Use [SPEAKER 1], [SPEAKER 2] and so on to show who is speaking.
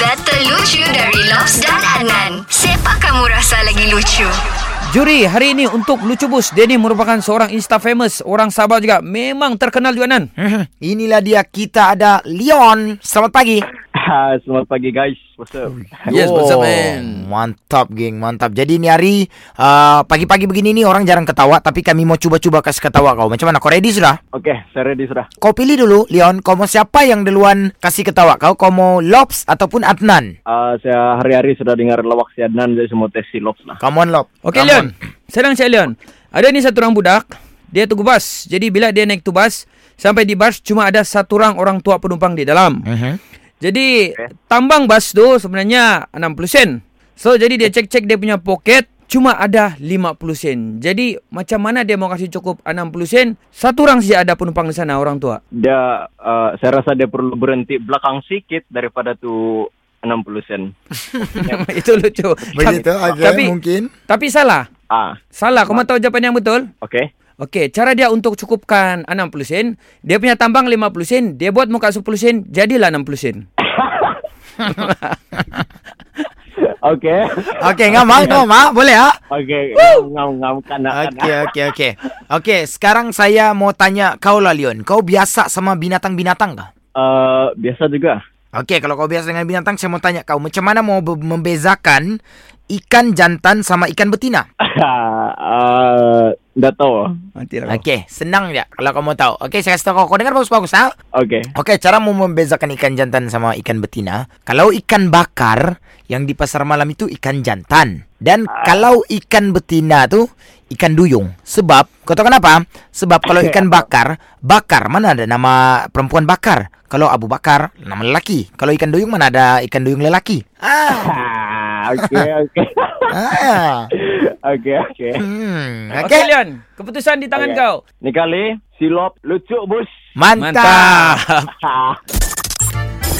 [SPEAKER 1] Data lucu dari Lobs dan Adnan. Siapa kamu rasa lagi lucu?
[SPEAKER 2] Juri hari ini untuk Lucu Bus. Dia ni merupakan seorang Insta famous. Orang Sabah juga. Memang terkenal juga Nan.
[SPEAKER 3] Inilah dia kita ada Leon. Selamat pagi.
[SPEAKER 4] Selamat pagi guys. What's up?
[SPEAKER 2] Yes, what's up, man?
[SPEAKER 3] Mantap geng, mantap. Jadi ni hari uh, pagi-pagi begini ni orang jarang ketawa tapi kami mau cuba-cuba kasih ketawa kau. Macam mana? Kau ready sudah?
[SPEAKER 4] Oke, saya ready sudah.
[SPEAKER 3] Kau pilih dulu Leon, kau mau siapa yang duluan kasih ketawa kau? Kau mau Lobs ataupun Adnan?
[SPEAKER 4] Uh, saya hari-hari sudah dengar lawak si Adnan jadi saya mau tes si Lobs lah.
[SPEAKER 3] Come on Lob.
[SPEAKER 2] Okey Leon.
[SPEAKER 3] on.
[SPEAKER 2] Sedang saya Leon. Ada ni satu orang budak. Dia tunggu bas. Jadi bila dia naik tu bas. Sampai di bas cuma ada satu orang orang tua penumpang di dalam.
[SPEAKER 3] Mhm.
[SPEAKER 2] Jadi tambang bas tu sebenarnya 60 sen. So jadi dia cek-cek dia punya poket cuma ada 50 sen. Jadi macam mana dia mau kasih cukup 60 sen? Satu orang saja ada penumpang di sana orang tua.
[SPEAKER 4] Dia, uh, saya rasa dia perlu berhenti belakang sedikit daripada tu 60 sen.
[SPEAKER 2] Itu lucu.
[SPEAKER 3] Begitu
[SPEAKER 2] tapi,
[SPEAKER 3] aja
[SPEAKER 2] tapi,
[SPEAKER 3] mungkin.
[SPEAKER 2] tapi salah.
[SPEAKER 4] Ah,
[SPEAKER 2] Salah. Kau mau tahu jawapan yang betul?
[SPEAKER 4] oke.
[SPEAKER 2] Okey, cara dia untuk cukupkan 60 sen, dia punya tambang 50 sen, dia buat muka 10 sen, jadilah 60 sen.
[SPEAKER 4] Oke.
[SPEAKER 3] Okey, ngam ah, ngam ah. Boleh ah?
[SPEAKER 4] Oke, ngam-ngam kana
[SPEAKER 3] Okey, okey, okey. Okey, sekarang saya mau tanya kau lah Leon. Kau biasa sama binatang-binatang kah?
[SPEAKER 4] Uh, biasa juga.
[SPEAKER 3] Okey, kalau kau biasa dengan binatang, saya mau tanya kau, macam mana mau be- membezakan ikan jantan sama ikan betina?
[SPEAKER 4] uh, nggak tahu.
[SPEAKER 2] Mati lah.
[SPEAKER 3] Okey, senang je kalau kau mau tahu. Okey, saya kasih tahu kau. Kau dengar bagus-bagus, ha?
[SPEAKER 4] Oke.
[SPEAKER 3] Okey, cara mau membezakan ikan jantan sama ikan betina. Kalau ikan bakar, yang di pasar malam itu ikan jantan. Dan kalau ikan betina tu, ikan duyung. Sebab, kau tahu kenapa? Sebab kalau ikan bakar, bakar, mana ada nama perempuan bakar? Kalau Abu Bakar, nama lelaki. Kalau ikan duyung, mana ada ikan duyung lelaki? Ah,
[SPEAKER 4] Ah, Oke, oke.
[SPEAKER 3] ah. Hmm,
[SPEAKER 2] Okey,
[SPEAKER 3] okey.
[SPEAKER 2] Leon. Keputusan di tangan
[SPEAKER 4] Okey.
[SPEAKER 2] kau.
[SPEAKER 4] Ini kali si Lob lucu bos.
[SPEAKER 3] Mantap.